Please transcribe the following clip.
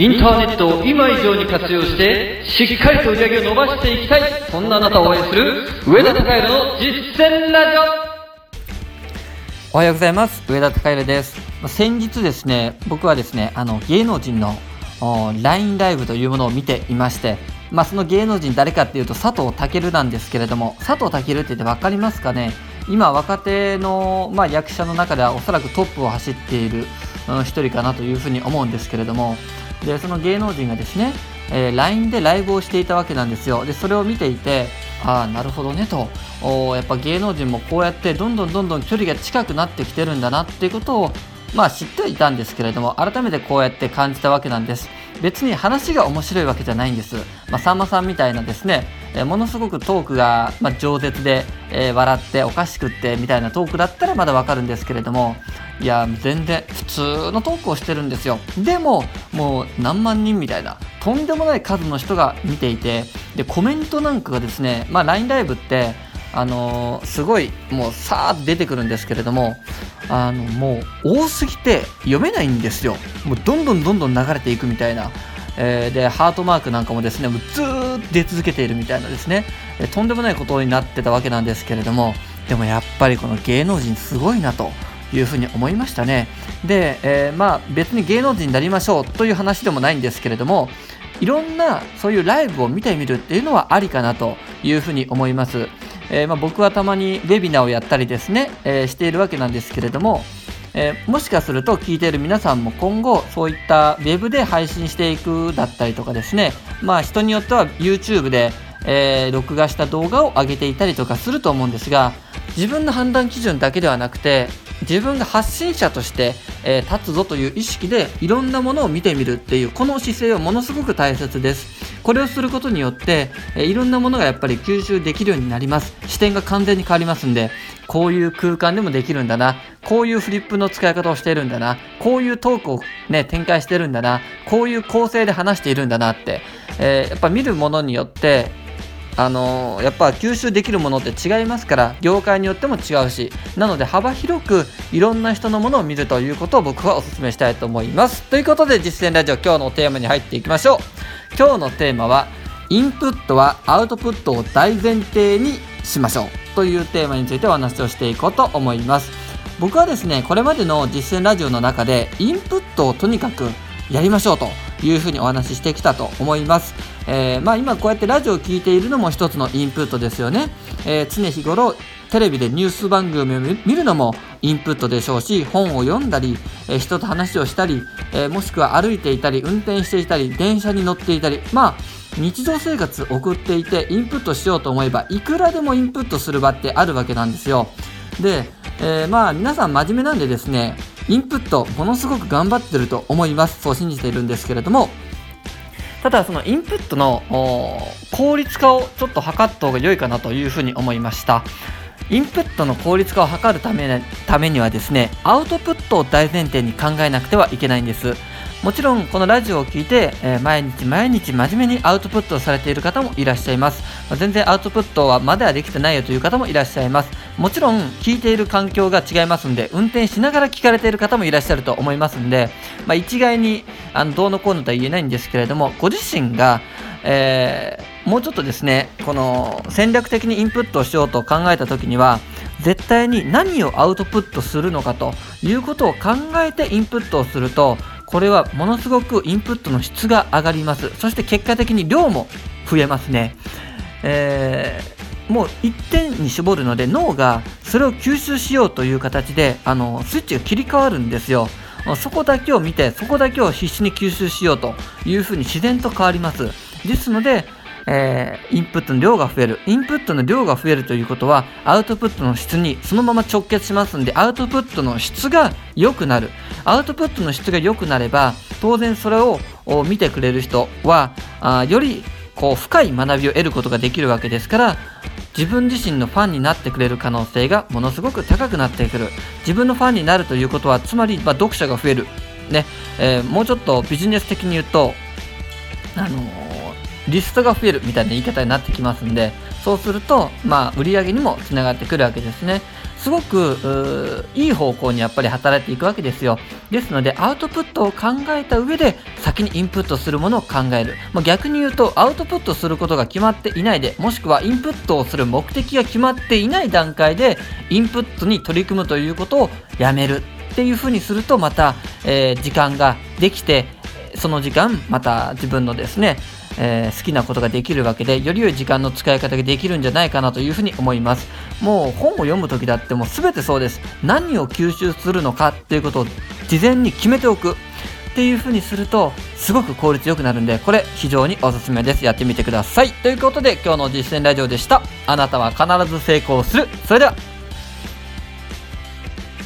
インターネットを今以上に活用して、しっかりと売り上げを伸ばしていきたい、そんなあなたを応援する、上田隆弘の実践ラジオ。おはようございます。上田隆弘です。先日ですね僕はですねあの芸能人の LINE ライブというものを見ていましてまあその芸能人誰かっていうと佐藤健なんですけれども佐藤健って言って分かりますかね？今若手の、まあ、役者の中ではおそらくトップを走っているうん一人かなというふうに思うんですけれどもでその芸能人がですね、えー LINE でライブをしていたわけなんですよ。でそれを見ていてああなるほどねと。おやっぱ芸能人もこうやってどんどんどんどん距離が近くなってきてるんだなっていうことをまあ知ってはいたんですけれども改めてこうやって感じたわけなんです。別に話が面白いわけじゃないんです、まあ、さんまさんみたいなですね、えーものすごくトークが、まあ、饒舌で、えー笑っておかしくってみたいなトークだったらまだわかるんですけれどもいや全然普通のトークをしてるんですよ。でももう何万人みたいなとんでもない数の人が見ていてでコメントなんかがですね、まあ、LINE ライブってあのーすごいもうさーっと出てくるんですけれどもあのもう多すぎて読めないんですよ。もうどんどんどんどん流れていくみたいな、えーでハートマークなんかもですねもうずーっと出続けているみたいなですね、えとんでもないことになってたわけなんですけれどもでもやっぱりこの芸能人すごいなと。いうふうに思いましたねで、えーまあ別に芸能人になりましょうという話でもないんですけれどもいろんなそういうライブを見てみるっていうのはありかなというふうに思います。えーまあ、僕はたまにウェビナーをやったりですね、えーしているわけなんですけれども、えーもしかすると聞いている皆さんも今後そういったウェブで配信していくだったりとかですねまあ人によっては YouTube で、えー録画した動画を上げていたりとかすると思うんですが自分の判断基準だけではなくて自分が発信者として、えー立つぞという意識でいろんなものを見てみるっていうこの姿勢はものすごく大切です。これをすることによって、えーいろんなものがやっぱり吸収できるようになります。視点が完全に変わりますんでこういう空間でもできるんだな。こういうフリップの使い方をしているんだな。こういうトークをね展開してるんだな。こういう構成で話しているんだなって、えーやっぱ見るものによってあのやっぱ吸収できるものって違いますから業界によっても違うしなので幅広くいろんな人のものを見るということを僕はお勧めしたいと思います。ということで実践ラジオ今日のテーマに入っていきましょう。今日のテーマはインプットはアウトプットを大前提にしましょう。というテーマについてお話をしていこうと思います。僕はですねこれまでの実践ラジオの中でインプットをとにかくやりましょうと。いうふうにお話ししてきたと思います、えーまあ、今こうやってラジオを聞いているのも一つのインプットですよね、えー常日頃テレビでニュース番組を見るのもインプットでしょうし本を読んだり、えー人と話をしたり、えもしくは歩いていたり運転していたり電車に乗っていたりまあ日常生活送っていてインプットしようと思えばいくらでもインプットする場ってあるわけなんですよ。で、えーまあ皆さん真面目なんでですねインプットものすごく頑張ってると思いますそう信じているんですけれどもただそのインプットの効率化をちょっと図った方が良いかなというふうに思いました。インプットの効率化を図るためためにはですねアウトプットを大前提に考えなくてはいけないんです。もちろんこのラジオを聞いて、えー毎日毎日真面目にアウトプットをされている方もいらっしゃいます、まあ全然アウトプットはまだはできてないよという方もいらっしゃいます。もちろん聞いている環境が違いますんで運転しながら聞かれている方もいらっしゃると思いますんで、まあ、一概にあのどうのこうのとは言えないんですけれどもご自身が、えーもうちょっとですねこの戦略的にインプットをしようと考えた時には絶対に何をアウトプットするのかということを考えてインプットをするとこれはものすごくインプットの質が上がります。そして結果的に量も増えますね、えーもう一点に絞るので脳がそれを吸収しようという形であのスイッチが切り替わるんですよ。そこだけを見てそこだけを必死に吸収しようというふうに自然と変わります。ですのでえーインプットの量が増える。インプットの量が増えるということはアウトプットの質にそのまま直結しますんでアウトプットの質が良くなる。アウトプットの質が良くなれば当然それを見てくれる人はあよりこう深い学びを得ることができるわけですから自分自身のファンになってくれる可能性がものすごく高くなってくる。自分のファンになるということはつまり、まあ、読者が増える、ね。えーもうちょっとビジネス的に言うとあのーリストが増えるみたいな言い方になってきますんでそうすると、まあ、売り上げにもつながってくるわけですね。すごくいい方向にやっぱり働いていくわけですよ。ですのでアウトプットを考えた上で先にインプットするものを考える、まあ、逆に言うとアウトプットすることが決まっていないでもしくはインプットをする目的が決まっていない段階でインプットに取り組むということをやめる。っていうふうにするとまた、えー、時間ができてその時間また自分のですねえー、好きなことができるわけでより良い時間の使い方ができるんじゃないかなというふうに思います。もう本を読む時だってもう全てそうです。何を吸収するのかっていうことを事前に決めておくっていう風にするとすごく効率よくなるんでこれ非常におすすめです。やってみてください。ということで今日の実践ラジオでした。あなたは必ず成功する。それでは。